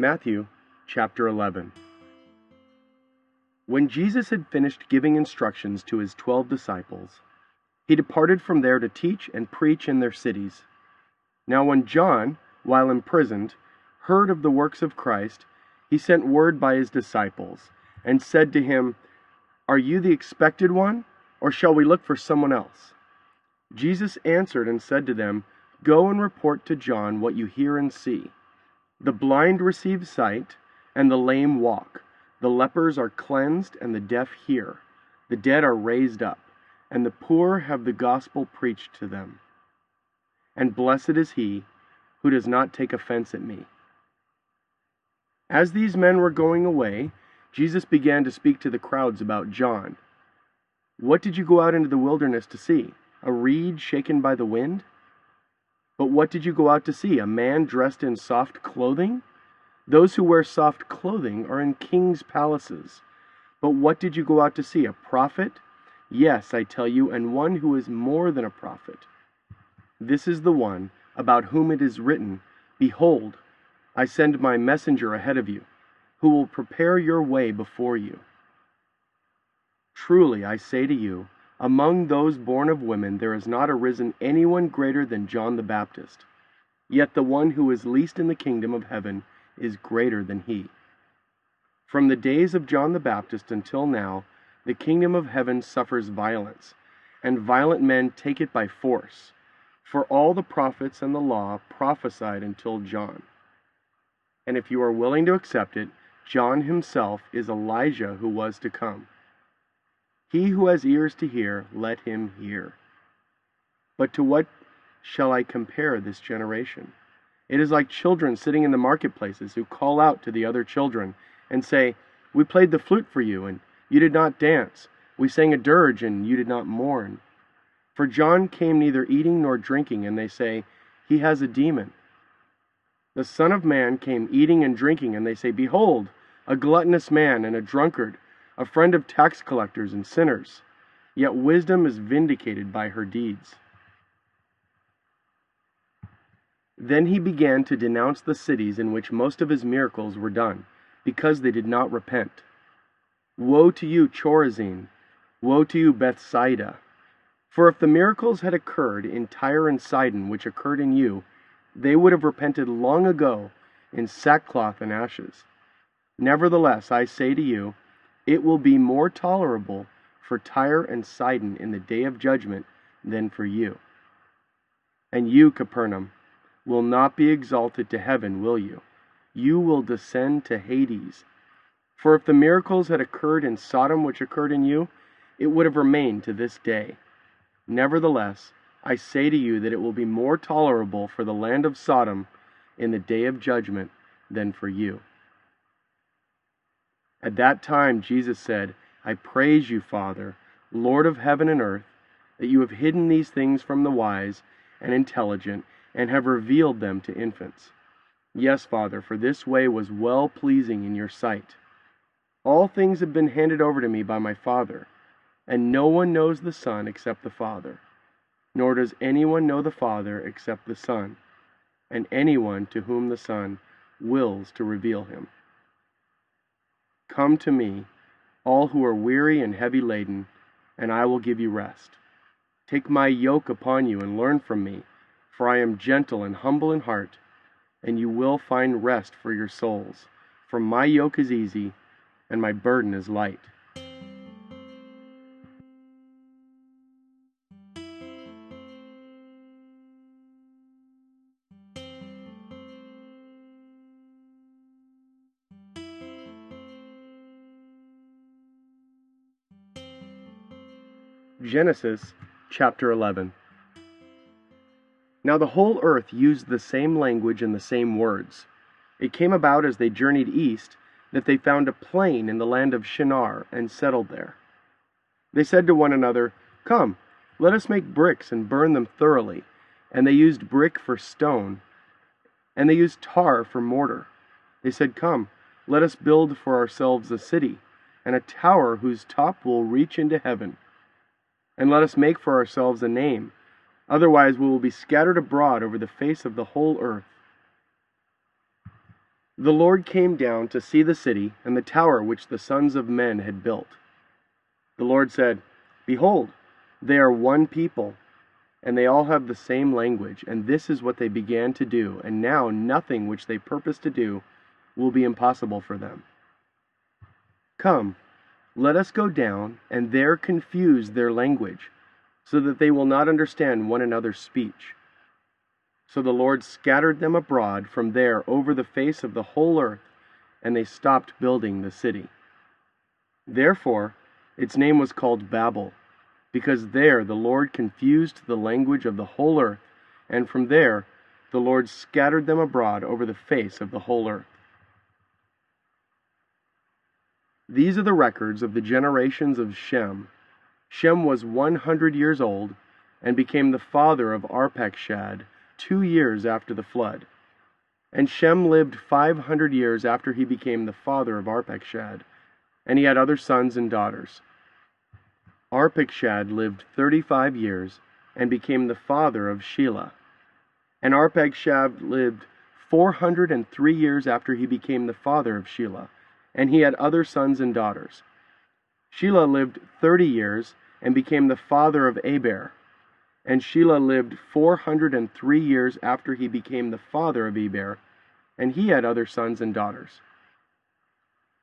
Matthew chapter 11. When Jesus had finished giving instructions to his twelve disciples, he departed from there to teach and preach in their cities. Now, when John, while imprisoned, heard of the works of Christ, he sent word by his disciples, and said to him, Are you the expected one, or shall we look for someone else? Jesus answered and said to them, Go and report to John what you hear and see. The blind receive sight, and the lame walk. The lepers are cleansed, and the deaf hear. The dead are raised up, and the poor have the gospel preached to them. And blessed is he who does not take offense at me. As these men were going away, Jesus began to speak to the crowds about John. What did you go out into the wilderness to see? A reed shaken by the wind? But what did you go out to see? A man dressed in soft clothing? Those who wear soft clothing are in kings' palaces. But what did you go out to see? A prophet? Yes, I tell you, and one who is more than a prophet. This is the one about whom it is written, Behold, I send my messenger ahead of you, who will prepare your way before you. Truly, I say to you, among those born of women there has not arisen anyone greater than John the Baptist. Yet the one who is least in the kingdom of heaven is greater than he. From the days of John the Baptist until now, the kingdom of heaven suffers violence, and violent men take it by force. For all the prophets and the law prophesied until John. And if you are willing to accept it, John himself is Elijah who was to come. He who has ears to hear, let him hear. But to what shall I compare this generation? It is like children sitting in the marketplaces who call out to the other children and say, We played the flute for you, and you did not dance. We sang a dirge, and you did not mourn. For John came neither eating nor drinking, and they say, He has a demon. The Son of Man came eating and drinking, and they say, Behold, a gluttonous man and a drunkard a friend of tax collectors and sinners, yet wisdom is vindicated by her deeds. Then he began to denounce the cities in which most of his miracles were done, because they did not repent. Woe to you, Chorazin! Woe to you, Bethsaida! For if the miracles had occurred in Tyre and Sidon which occurred in you, they would have repented long ago in sackcloth and ashes. Nevertheless, I say to you, it will be more tolerable for Tyre and Sidon in the day of judgment than for you. And you, Capernaum, will not be exalted to heaven, will you? You will descend to Hades. For if the miracles had occurred in Sodom which occurred in you, it would have remained to this day. Nevertheless, I say to you that it will be more tolerable for the land of Sodom in the day of judgment than for you. At that time Jesus said, I praise you, Father, Lord of heaven and earth, that you have hidden these things from the wise and intelligent and have revealed them to infants. Yes, Father, for this way was well pleasing in your sight. All things have been handed over to me by my Father, and no one knows the Son except the Father, nor does anyone know the Father except the Son, and anyone to whom the Son wills to reveal him. Come to me, all who are weary and heavy laden, and I will give you rest. Take my yoke upon you and learn from me, for I am gentle and humble in heart, and you will find rest for your souls. For my yoke is easy, and my burden is light. Genesis chapter 11. Now the whole earth used the same language and the same words. It came about as they journeyed east that they found a plain in the land of Shinar and settled there. They said to one another, Come, let us make bricks and burn them thoroughly. And they used brick for stone, and they used tar for mortar. They said, Come, let us build for ourselves a city, and a tower whose top will reach into heaven and let us make for ourselves a name. Otherwise, we will be scattered abroad over the face of the whole earth. The Lord came down to see the city and the tower which the sons of men had built. The Lord said, Behold, they are one people, and they all have the same language, and this is what they began to do, and now nothing which they purpose to do will be impossible for them. Come, let us go down, and there confuse their language, so that they will not understand one another's speech. So the Lord scattered them abroad from there over the face of the whole earth, and they stopped building the city. Therefore, its name was called Babel, because there the Lord confused the language of the whole earth, and from there the Lord scattered them abroad over the face of the whole earth. These are the records of the generations of Shem. Shem was 100 years old and became the father of Arpachshad two years after the flood. And Shem lived 500 years after he became the father of Arpachshad, and he had other sons and daughters. Arpachshad lived 35 years and became the father of Shelah. And Arpachshad lived 403 years after he became the father of Shelah, and he had other sons and daughters. Shelah lived 30 years and became the father of Eber. And Shelah lived 403 years after he became the father of Eber, and he had other sons and daughters.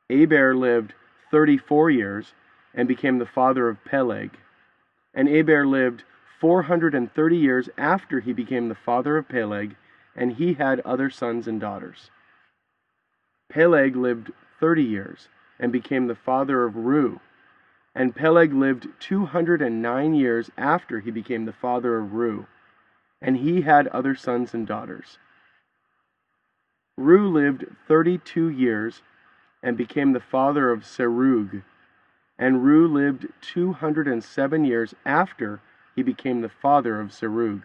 Eber lived 34 years and became the father of Peleg. And Eber lived 430 years after he became the father of Peleg, and he had other sons and daughters. Peleg lived 30 years and became the father of Reu. And Peleg lived 209 years after he became the father of Reu, and he had other sons and daughters. Reu lived 32 years and became the father of Serug, and Reu lived 207 years after he became the father of Serug,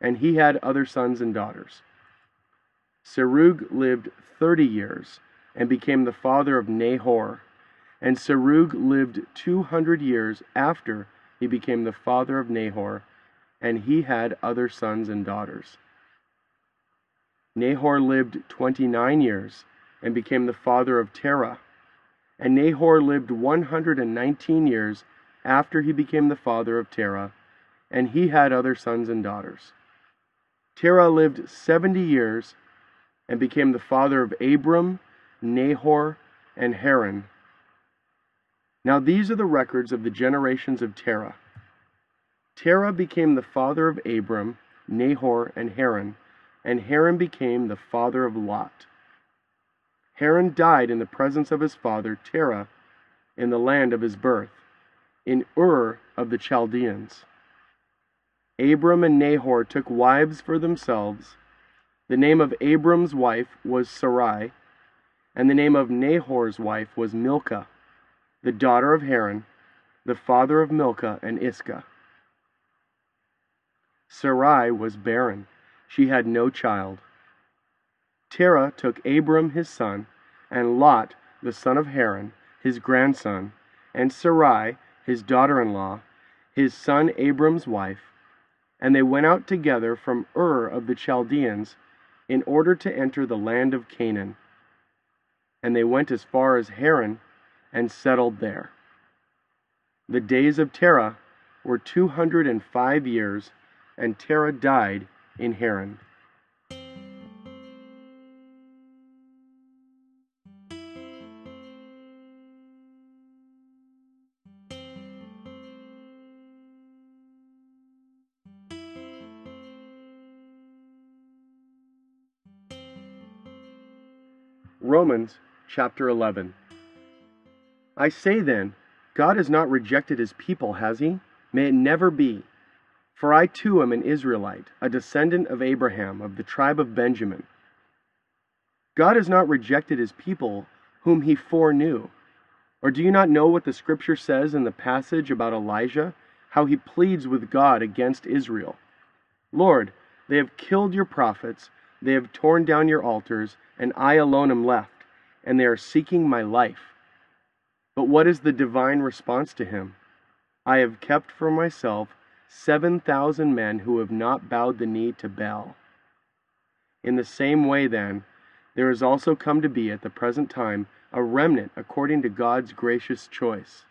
and he had other sons and daughters. Serug lived 30 years and became the father of Nahor, and Serug lived 200 years after he became the father of Nahor, and he had other sons and daughters. Nahor lived 29 years and became the father of Terah. And Nahor lived 119 years after he became the father of Terah, and he had other sons and daughters. Terah lived 70 years and became the father of Abram, Nahor, and Haran. Now these are the records of the generations of Terah. Terah became the father of Abram, Nahor, and Haran, and Haran became the father of Lot. Haran died in the presence of his father Terah in the land of his birth, in Ur of the Chaldeans. Abram and Nahor took wives for themselves. The name of Abram's wife was Sarai, and the name of Nahor's wife was Milcah, the daughter of Haran, the father of Milcah and Iscah. Sarai was barren, she had no child. Terah took Abram his son, and Lot the son of Haran, his grandson, and Sarai his daughter in law, his son Abram's wife, and they went out together from Ur of the Chaldeans in order to enter the land of Canaan. And they went as far as Haran and settled there. The days of Terah were two hundred and five years, and Terah died in Haran. Romans chapter 11. I say then, God has not rejected his people, has he? May it never be. For I too am an Israelite, a descendant of Abraham, of the tribe of Benjamin. God has not rejected his people, whom he foreknew. Or do you not know what the scripture says in the passage about Elijah, how he pleads with God against Israel? Lord, they have killed your prophets, they have torn down your altars, and I alone am left, and they are seeking my life. But what is the divine response to him? I have kept for myself 7,000 men who have not bowed the knee to Baal. In the same way, then, there has also come to be at the present time a remnant according to God's gracious choice.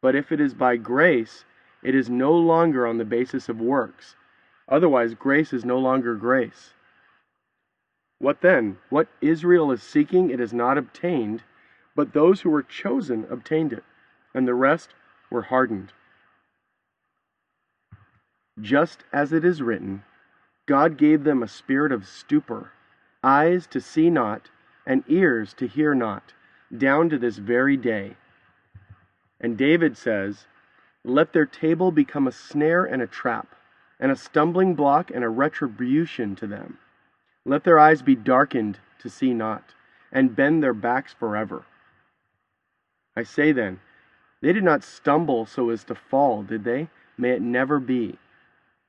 But if it is by grace, it is no longer on the basis of works. Otherwise, grace is no longer grace. What then? What Israel is seeking, it has not obtained, but those who were chosen obtained it, and the rest were hardened. Just as it is written, God gave them a spirit of stupor, eyes to see not, and ears to hear not, down to this very day. And David says, Let their table become a snare and a trap, and a stumbling block and a retribution to them. Let their eyes be darkened to see not, and bend their backs forever. I say then, they did not stumble so as to fall, did they? May it never be.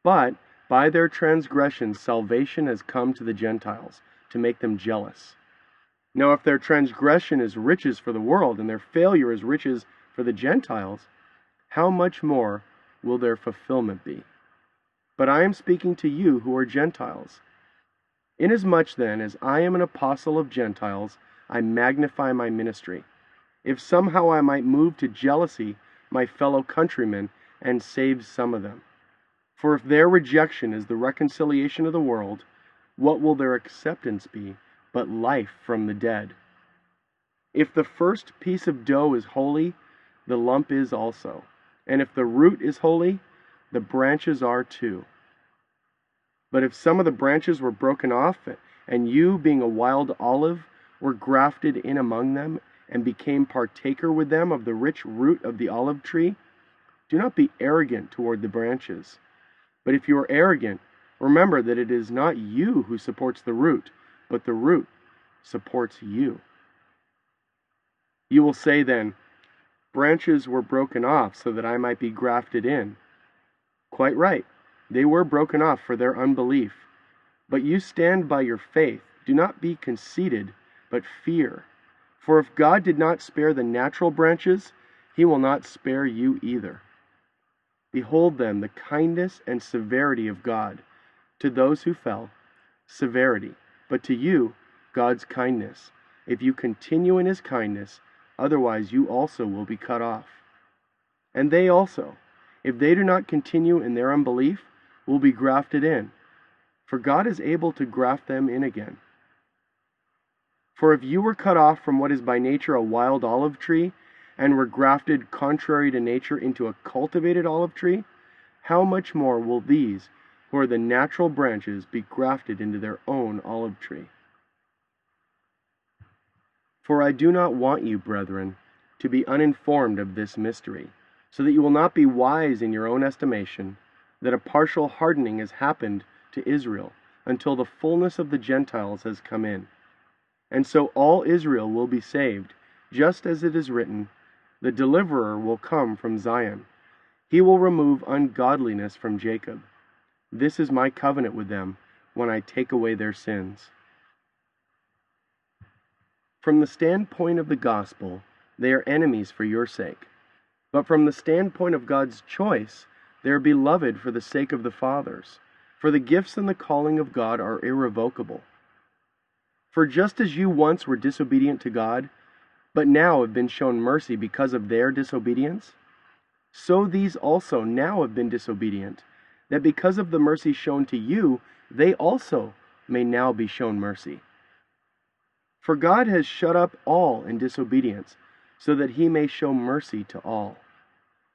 But by their transgressions salvation has come to the Gentiles, to make them jealous. Now, if their transgression is riches for the world, and their failure is riches for the Gentiles, how much more will their fulfillment be? But I am speaking to you who are Gentiles. Inasmuch then as I am an apostle of Gentiles, I magnify my ministry, if somehow I might move to jealousy my fellow countrymen and save some of them. For if their rejection is the reconciliation of the world, what will their acceptance be but life from the dead? If the first piece of dough is holy, the lump is also. And if the root is holy, the branches are too. But if some of the branches were broken off, and you, being a wild olive, were grafted in among them, and became partaker with them of the rich root of the olive tree, do not be arrogant toward the branches. But if you are arrogant, remember that it is not you who supports the root, but the root supports you. You will say then, Branches were broken off so that I might be grafted in. Quite right. They were broken off for their unbelief. But you stand by your faith. Do not be conceited, but fear. For if God did not spare the natural branches, he will not spare you either. Behold then the kindness and severity of God. To those who fell, severity, but to you, God's kindness. If you continue in his kindness, otherwise you also will be cut off. And they also, if they do not continue in their unbelief, will be grafted in, for God is able to graft them in again. For if you were cut off from what is by nature a wild olive tree, and were grafted contrary to nature into a cultivated olive tree, how much more will these, who are the natural branches, be grafted into their own olive tree? For I do not want you, brethren, to be uninformed of this mystery, so that you will not be wise in your own estimation that a partial hardening has happened to Israel until the fullness of the Gentiles has come in. And so all Israel will be saved, just as it is written, The deliverer will come from Zion. He will remove ungodliness from Jacob. This is my covenant with them when I take away their sins. From the standpoint of the gospel, they are enemies for your sake. But from the standpoint of God's choice, they are beloved for the sake of the fathers, for the gifts and the calling of God are irrevocable. For just as you once were disobedient to God, but now have been shown mercy because of their disobedience, so these also now have been disobedient, that because of the mercy shown to you, they also may now be shown mercy. For God has shut up all in disobedience, so that he may show mercy to all.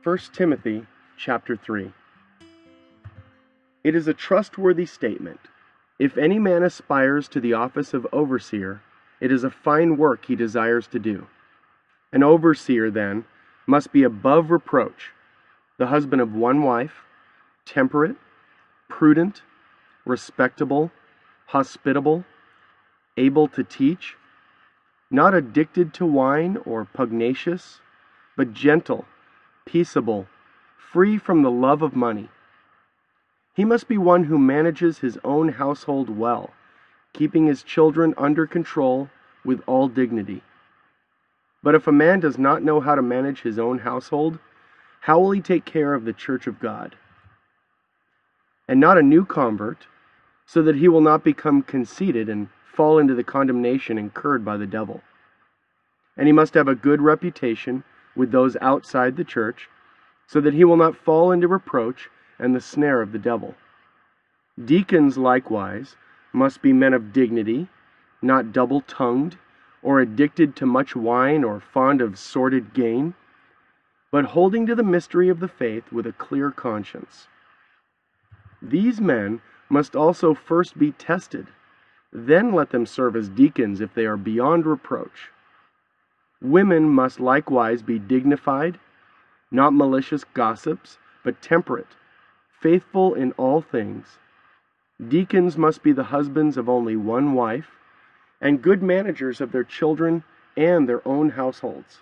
First Timothy chapter 3 It is a trustworthy statement If any man aspires to the office of overseer, it is a fine work he desires to do. An overseer, then, must be above reproach, the husband of one wife, temperate, prudent, respectable, hospitable, able to teach, not addicted to wine or pugnacious, but gentle, peaceable, free from the love of money. He must be one who manages his own household well, keeping his children under control with all dignity. But if a man does not know how to manage his own household, how will he take care of the church of God? And not a new convert, so that he will not become conceited and fall into the condemnation incurred by the devil. And he must have a good reputation with those outside the church, so that he will not fall into reproach and the snare of the devil. Deacons, likewise, must be men of dignity, not double tongued, or addicted to much wine, or fond of sordid gain, but holding to the mystery of the faith with a clear conscience. These men must also first be tested, then let them serve as deacons if they are beyond reproach. Women must likewise be dignified, not malicious gossips, but temperate, faithful in all things. Deacons must be the husbands of only one wife, and good managers of their children and their own households.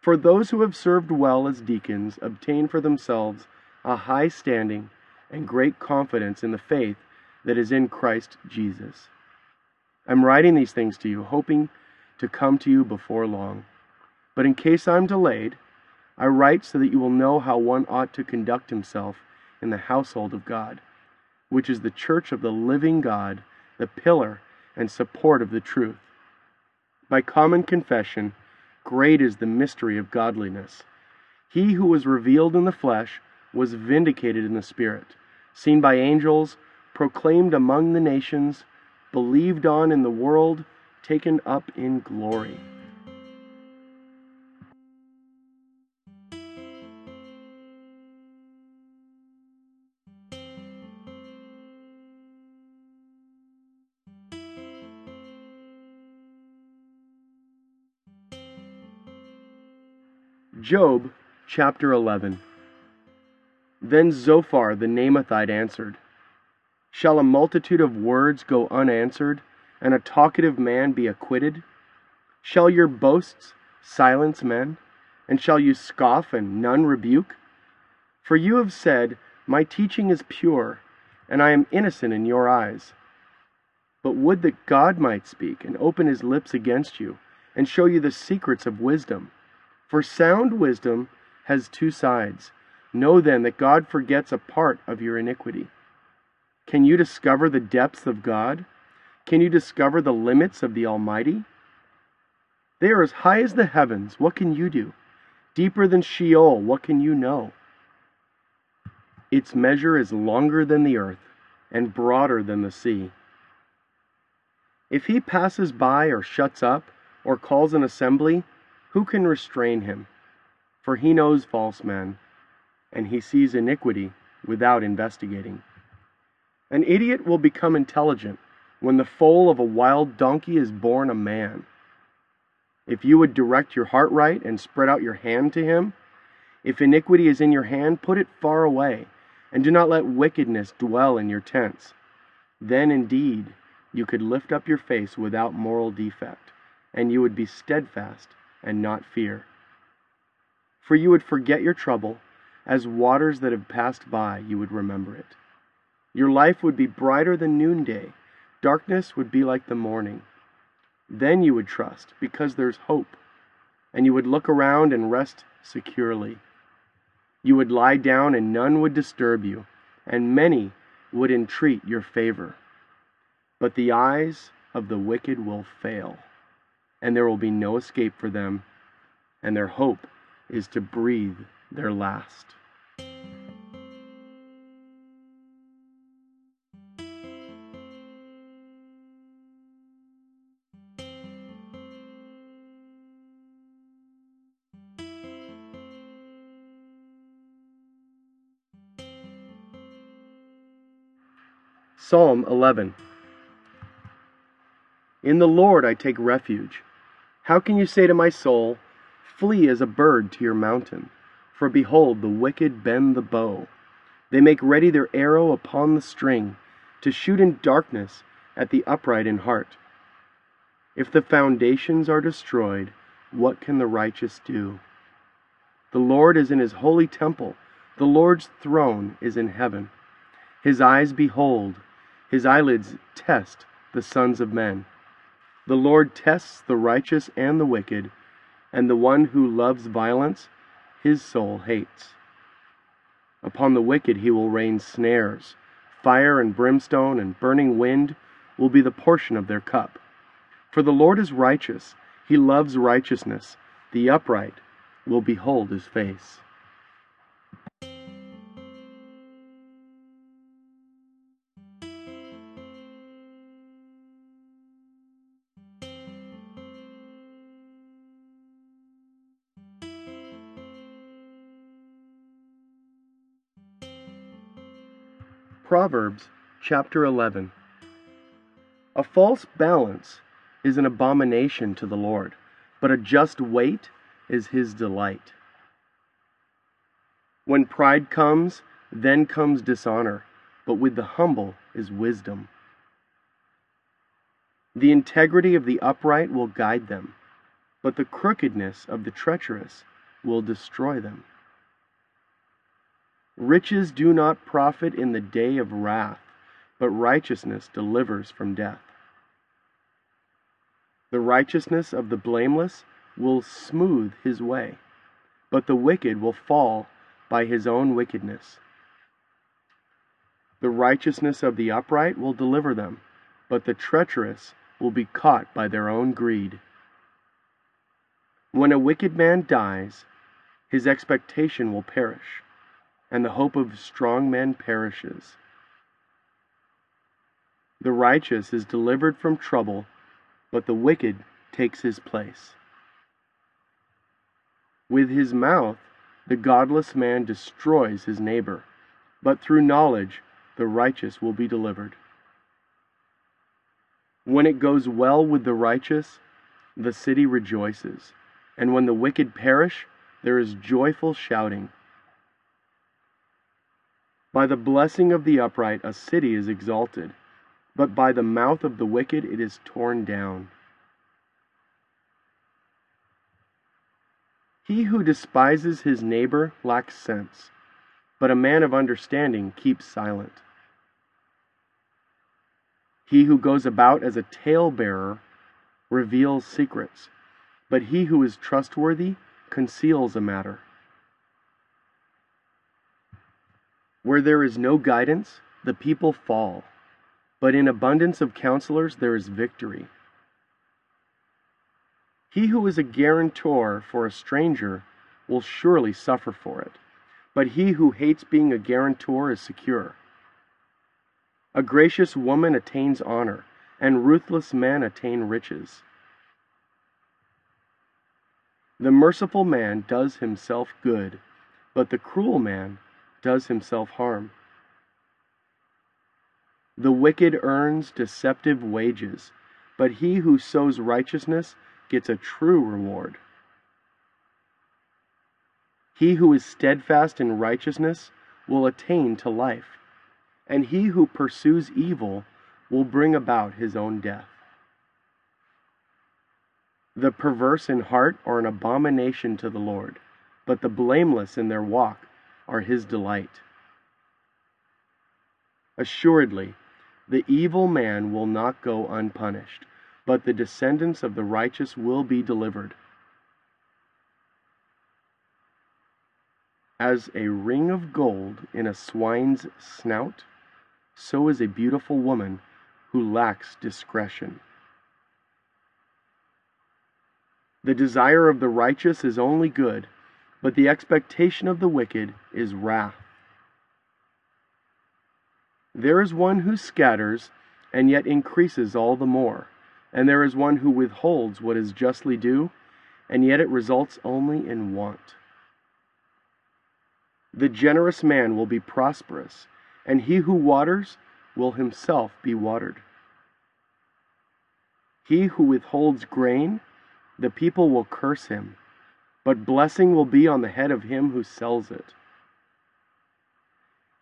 For those who have served well as deacons obtain for themselves a high standing and great confidence in the faith that is in Christ Jesus. I'm writing these things to you, hoping to come to you before long. But in case I'm delayed, I write so that you will know how one ought to conduct himself in the household of God, which is the church of the living God, the pillar and support of the truth. By common confession, great is the mystery of godliness. He who was revealed in the flesh was vindicated in the Spirit, seen by angels, proclaimed among the nations, believed on in the world taken up in glory. Job chapter 11 Then Zophar the Naamathite answered, Shall a multitude of words go unanswered? And a talkative man be acquitted? Shall your boasts silence men? And shall you scoff and none rebuke? For you have said, My teaching is pure, and I am innocent in your eyes. But would that God might speak and open his lips against you, and show you the secrets of wisdom. For sound wisdom has two sides. Know then that God forgets a part of your iniquity. Can you discover the depths of God? Can you discover the limits of the Almighty? They are as high as the heavens. What can you do? Deeper than Sheol. What can you know? Its measure is longer than the earth and broader than the sea. If he passes by or shuts up or calls an assembly, who can restrain him? For he knows false men, and he sees iniquity without investigating. An idiot will become intelligent when the foal of a wild donkey is born a man. If you would direct your heart right and spread out your hand to him, if iniquity is in your hand, put it far away, and do not let wickedness dwell in your tents. Then indeed you could lift up your face without moral defect, and you would be steadfast and not fear. For you would forget your trouble, as waters that have passed by you would remember it. Your life would be brighter than noonday Darkness would be like the morning. Then you would trust, because there's hope, and you would look around and rest securely. You would lie down and none would disturb you, and many would entreat your favor. But the eyes of the wicked will fail, and there will be no escape for them, and their hope is to breathe their last. Psalm 11 In the Lord I take refuge. How can you say to my soul, Flee as a bird to your mountain? For behold, the wicked bend the bow. They make ready their arrow upon the string, to shoot in darkness at the upright in heart. If the foundations are destroyed, what can the righteous do? The Lord is in his holy temple, the Lord's throne is in heaven. His eyes behold, his eyelids test the sons of men. The Lord tests the righteous and the wicked, and the one who loves violence, his soul hates. Upon the wicked he will rain snares. Fire and brimstone and burning wind will be the portion of their cup. For the Lord is righteous, he loves righteousness. The upright will behold his face. Proverbs chapter 11 A false balance is an abomination to the Lord, but a just weight is his delight. When pride comes, then comes dishonor, but with the humble is wisdom. The integrity of the upright will guide them, but the crookedness of the treacherous will destroy them. Riches do not profit in the day of wrath, but righteousness delivers from death. The righteousness of the blameless will smooth his way, but the wicked will fall by his own wickedness. The righteousness of the upright will deliver them, but the treacherous will be caught by their own greed. When a wicked man dies, his expectation will perish and the hope of strong men perishes. The righteous is delivered from trouble, but the wicked takes his place. With his mouth, the godless man destroys his neighbor, but through knowledge, the righteous will be delivered. When it goes well with the righteous, the city rejoices, and when the wicked perish, there is joyful shouting. By the blessing of the upright a city is exalted, but by the mouth of the wicked it is torn down. He who despises his neighbor lacks sense, but a man of understanding keeps silent. He who goes about as a talebearer reveals secrets, but he who is trustworthy conceals a matter. Where there is no guidance, the people fall, but in abundance of counselors there is victory. He who is a guarantor for a stranger will surely suffer for it, but he who hates being a guarantor is secure. A gracious woman attains honor, and ruthless men attain riches. The merciful man does himself good, but the cruel man does himself harm. The wicked earns deceptive wages, but he who sows righteousness gets a true reward. He who is steadfast in righteousness will attain to life, and he who pursues evil will bring about his own death. The perverse in heart are an abomination to the Lord, but the blameless in their walk are his delight. Assuredly, the evil man will not go unpunished, but the descendants of the righteous will be delivered. As a ring of gold in a swine's snout, so is a beautiful woman who lacks discretion. The desire of the righteous is only good but the expectation of the wicked is wrath. There is one who scatters and yet increases all the more, and there is one who withholds what is justly due, and yet it results only in want. The generous man will be prosperous, and he who waters will himself be watered. He who withholds grain, the people will curse him, but blessing will be on the head of him who sells it.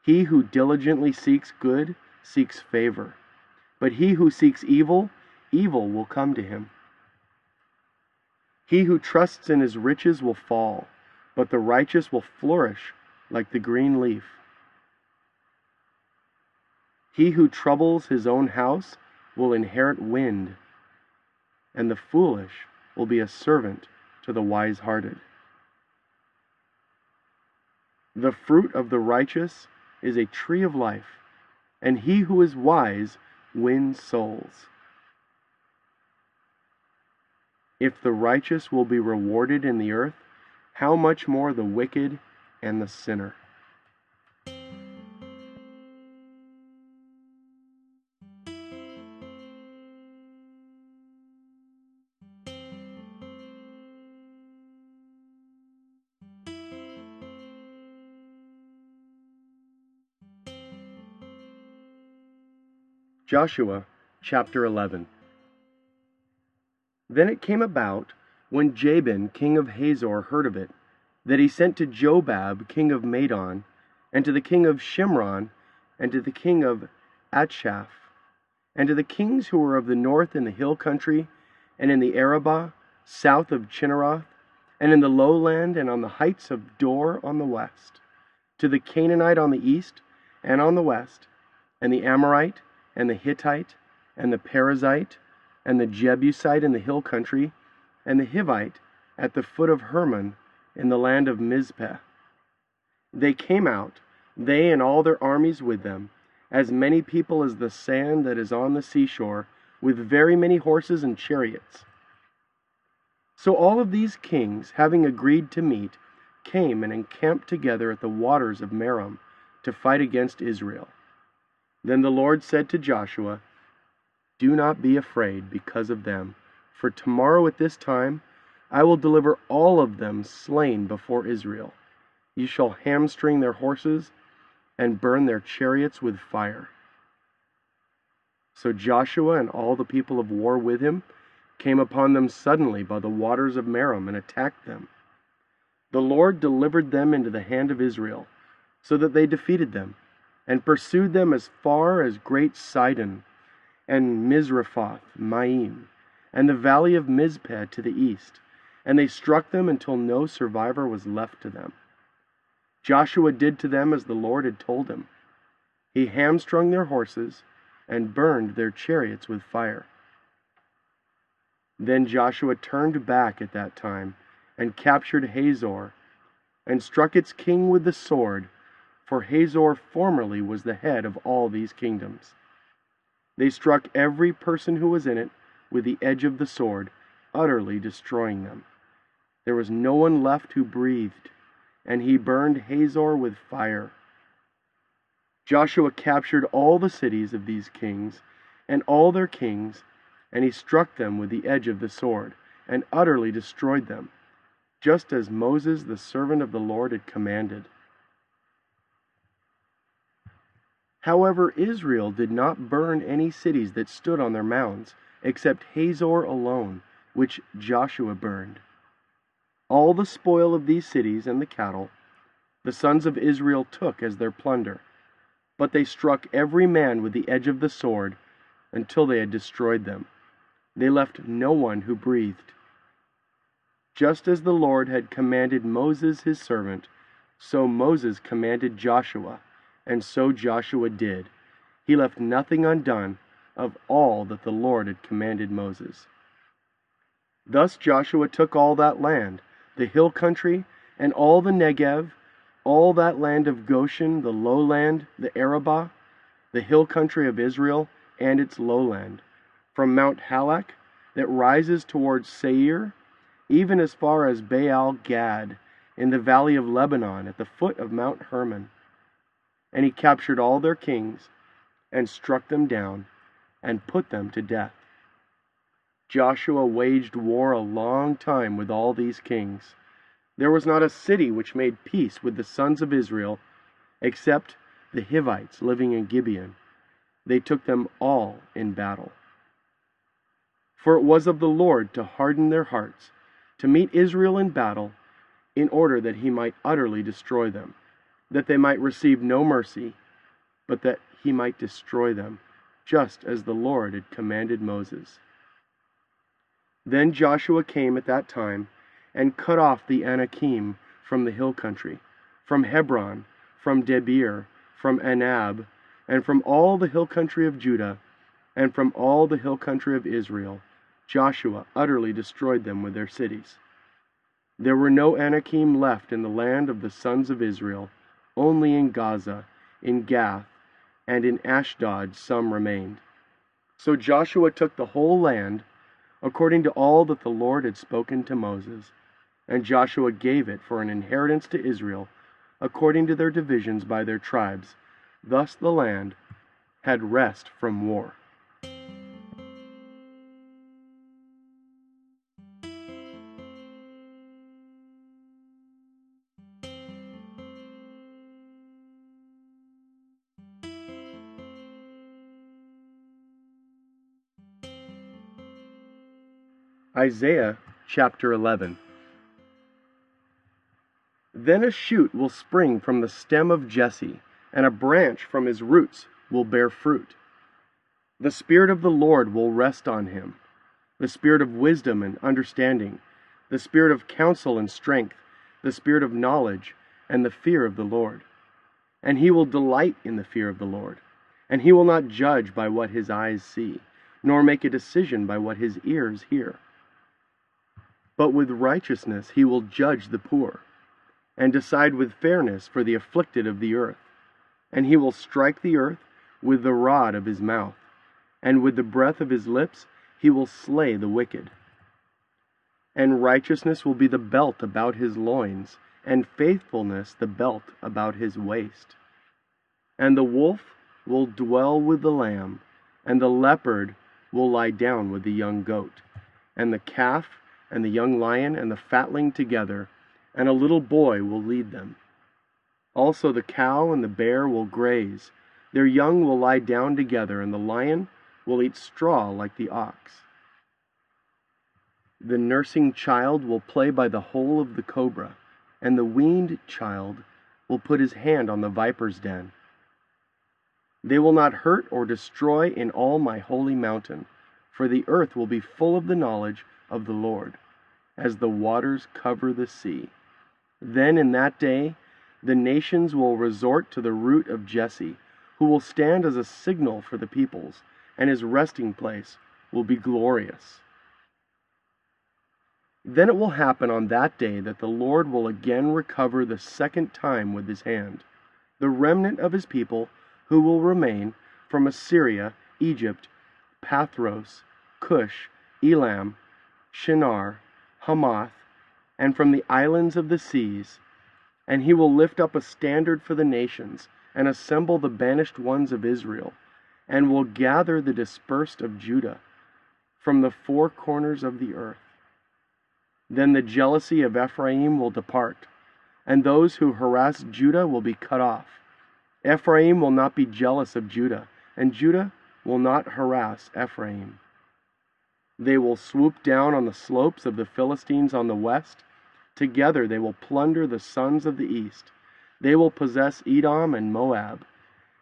He who diligently seeks good seeks favor, but he who seeks evil, evil will come to him. He who trusts in his riches will fall, but the righteous will flourish like the green leaf. He who troubles his own house will inherit wind, and the foolish will be a servant to the wise hearted. The fruit of the righteous is a tree of life, and he who is wise wins souls. If the righteous will be rewarded in the earth, how much more the wicked and the sinner? Joshua chapter 11 Then it came about, when Jabin king of Hazor heard of it, that he sent to Jobab king of Madon, and to the king of Shimron, and to the king of Achshaph, and to the kings who were of the north in the hill country, and in the Arabah, south of Chinneroth, and in the lowland, and on the heights of Dor on the west, to the Canaanite on the east, and on the west, and the Amorite, and the Hittite, and the Perizzite, and the Jebusite in the hill country, and the Hivite at the foot of Hermon in the land of Mizpeh. They came out, they and all their armies with them, as many people as the sand that is on the seashore, with very many horses and chariots. So all of these kings, having agreed to meet, came and encamped together at the waters of Merom to fight against Israel. Then the Lord said to Joshua, Do not be afraid because of them, for tomorrow at this time I will deliver all of them slain before Israel. You shall hamstring their horses and burn their chariots with fire. So Joshua and all the people of war with him came upon them suddenly by the waters of Merom and attacked them. The Lord delivered them into the hand of Israel, so that they defeated them and pursued them as far as great Sidon and Misrephoth Maim, and the valley of Mizpeh to the east, and they struck them until no survivor was left to them. Joshua did to them as the Lord had told him. He hamstrung their horses and burned their chariots with fire. Then Joshua turned back at that time and captured Hazor and struck its king with the sword for Hazor formerly was the head of all these kingdoms. They struck every person who was in it with the edge of the sword, utterly destroying them. There was no one left who breathed, and he burned Hazor with fire. Joshua captured all the cities of these kings and all their kings, and he struck them with the edge of the sword, and utterly destroyed them, just as Moses the servant of the Lord had commanded. However, Israel did not burn any cities that stood on their mounds, except Hazor alone, which Joshua burned. All the spoil of these cities and the cattle the sons of Israel took as their plunder, but they struck every man with the edge of the sword until they had destroyed them. They left no one who breathed. Just as the Lord had commanded Moses his servant, so Moses commanded Joshua and so Joshua did. He left nothing undone of all that the Lord had commanded Moses. Thus Joshua took all that land, the hill country, and all the Negev, all that land of Goshen, the lowland, the Arabah, the hill country of Israel, and its lowland, from Mount Halak, that rises towards Seir, even as far as Baal Gad, in the valley of Lebanon, at the foot of Mount Hermon and he captured all their kings and struck them down and put them to death. Joshua waged war a long time with all these kings. There was not a city which made peace with the sons of Israel except the Hivites living in Gibeon. they took them all in battle. For it was of the Lord to harden their hearts, to meet Israel in battle, in order that he might utterly destroy them, that they might receive no mercy, but that he might destroy them, just as the Lord had commanded Moses. Then Joshua came at that time and cut off the Anakim from the hill country, from Hebron, from Debir, from Anab, and from all the hill country of Judah, and from all the hill country of Israel. Joshua utterly destroyed them with their cities. There were no Anakim left in the land of the sons of Israel, only in Gaza, in Gath, and in Ashdod some remained. So Joshua took the whole land, according to all that the Lord had spoken to Moses, and Joshua gave it for an inheritance to Israel, according to their divisions by their tribes. Thus the land had rest from war. Isaiah chapter 11 Then a shoot will spring from the stem of Jesse, and a branch from his roots will bear fruit. The Spirit of the Lord will rest on him the Spirit of wisdom and understanding, the Spirit of counsel and strength, the Spirit of knowledge and the fear of the Lord. And he will delight in the fear of the Lord. And he will not judge by what his eyes see, nor make a decision by what his ears hear but with righteousness he will judge the poor, and decide with fairness for the afflicted of the earth. And he will strike the earth with the rod of his mouth, and with the breath of his lips he will slay the wicked. And righteousness will be the belt about his loins, and faithfulness the belt about his waist. And the wolf will dwell with the lamb, and the leopard will lie down with the young goat, and the calf and the young lion and the fatling together, and a little boy will lead them. Also the cow and the bear will graze, their young will lie down together, and the lion will eat straw like the ox. The nursing child will play by the hole of the cobra, and the weaned child will put his hand on the viper's den. They will not hurt or destroy in all my holy mountain, for the earth will be full of the knowledge of the Lord as the waters cover the sea. Then in that day the nations will resort to the root of Jesse, who will stand as a signal for the peoples, and his resting place will be glorious. Then it will happen on that day that the Lord will again recover the second time with his hand the remnant of his people who will remain from Assyria, Egypt, Pathros, Cush, Elam, Shinar, Hamath, and from the islands of the seas. And he will lift up a standard for the nations, and assemble the banished ones of Israel, and will gather the dispersed of Judah from the four corners of the earth. Then the jealousy of Ephraim will depart, and those who harass Judah will be cut off. Ephraim will not be jealous of Judah, and Judah will not harass Ephraim. They will swoop down on the slopes of the Philistines on the west. Together they will plunder the sons of the east. They will possess Edom and Moab,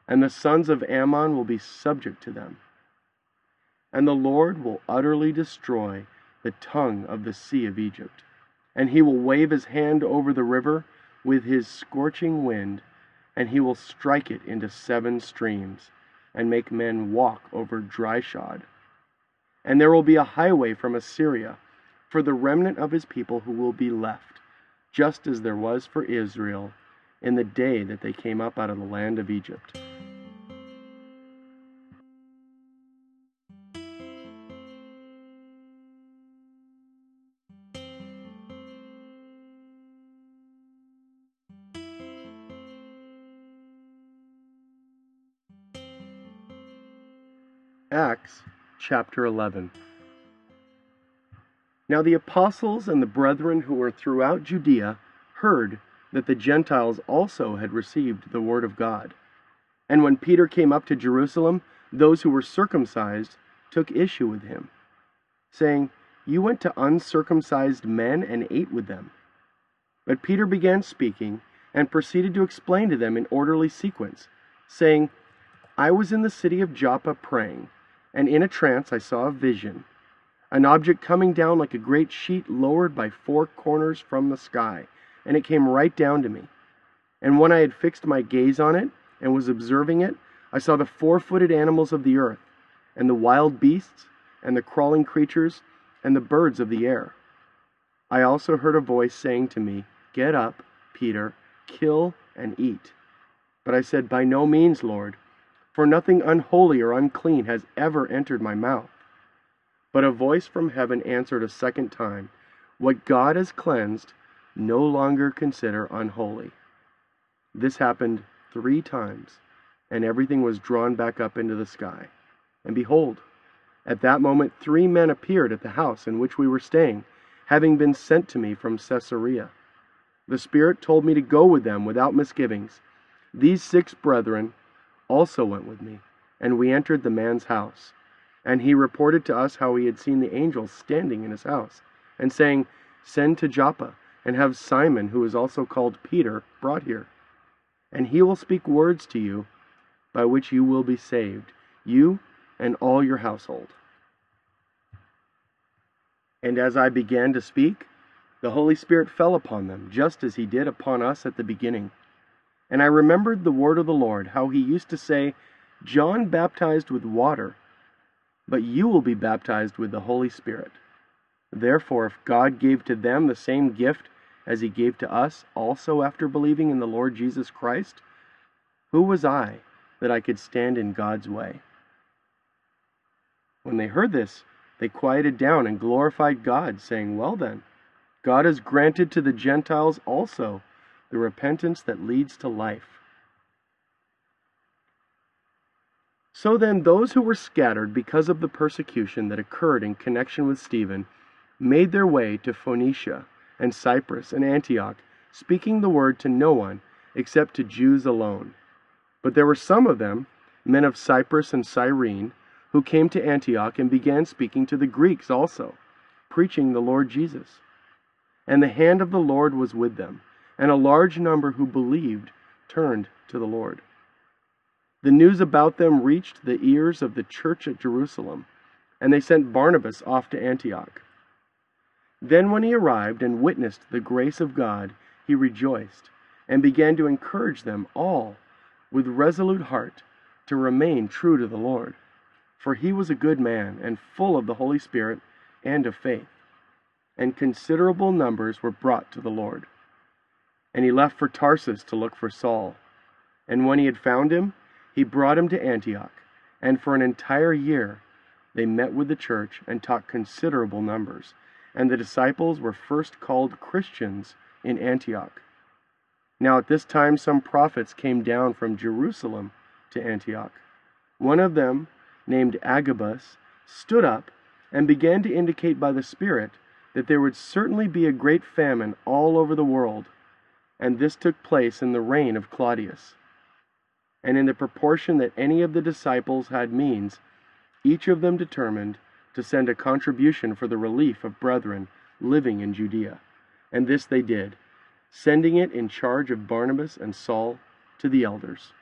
and the sons of Ammon will be subject to them. And the Lord will utterly destroy the tongue of the sea of Egypt, and he will wave his hand over the river with his scorching wind, and he will strike it into seven streams, and make men walk over dry shod and there will be a highway from Assyria for the remnant of his people who will be left, just as there was for Israel in the day that they came up out of the land of Egypt. Acts chapter 11. Now the apostles and the brethren who were throughout Judea heard that the Gentiles also had received the word of God. And when Peter came up to Jerusalem, those who were circumcised took issue with him, saying, You went to uncircumcised men and ate with them. But Peter began speaking and proceeded to explain to them in orderly sequence, saying, I was in the city of Joppa praying, and in a trance I saw a vision, an object coming down like a great sheet lowered by four corners from the sky, and it came right down to me. And when I had fixed my gaze on it and was observing it, I saw the four footed animals of the earth, and the wild beasts, and the crawling creatures, and the birds of the air. I also heard a voice saying to me, Get up, Peter, kill and eat. But I said, By no means, Lord, for nothing unholy or unclean has ever entered my mouth. But a voice from heaven answered a second time, What God has cleansed, no longer consider unholy. This happened three times and everything was drawn back up into the sky. And behold, at that moment three men appeared at the house in which we were staying, having been sent to me from Caesarea. The Spirit told me to go with them without misgivings. These six brethren also went with me, and we entered the man's house. And he reported to us how he had seen the angels standing in his house, and saying, Send to Joppa, and have Simon, who is also called Peter, brought here. And he will speak words to you by which you will be saved, you and all your household. And as I began to speak, the Holy Spirit fell upon them, just as He did upon us at the beginning. And I remembered the word of the Lord, how He used to say, John baptized with water, but you will be baptized with the Holy Spirit. Therefore, if God gave to them the same gift as He gave to us also after believing in the Lord Jesus Christ, who was I? that I could stand in God's way. When they heard this, they quieted down and glorified God, saying, Well then, God has granted to the Gentiles also the repentance that leads to life. So then, those who were scattered because of the persecution that occurred in connection with Stephen made their way to Phoenicia and Cyprus and Antioch, speaking the word to no one except to Jews alone. But there were some of them, men of Cyprus and Cyrene, who came to Antioch and began speaking to the Greeks also, preaching the Lord Jesus. And the hand of the Lord was with them, and a large number who believed turned to the Lord. The news about them reached the ears of the church at Jerusalem, and they sent Barnabas off to Antioch. Then, when he arrived and witnessed the grace of God, he rejoiced, and began to encourage them all with resolute heart to remain true to the Lord. For he was a good man and full of the Holy Spirit and of faith. And considerable numbers were brought to the Lord. And he left for Tarsus to look for Saul. And when he had found him, he brought him to Antioch. And for an entire year they met with the church and taught considerable numbers. And the disciples were first called Christians in Antioch. Now at this time some prophets came down from Jerusalem to Antioch. One of them, named Agabus, stood up and began to indicate by the Spirit that there would certainly be a great famine all over the world, and this took place in the reign of Claudius. And in the proportion that any of the disciples had means, each of them determined to send a contribution for the relief of brethren living in Judea. And this they did sending it in charge of Barnabas and Saul to the elders.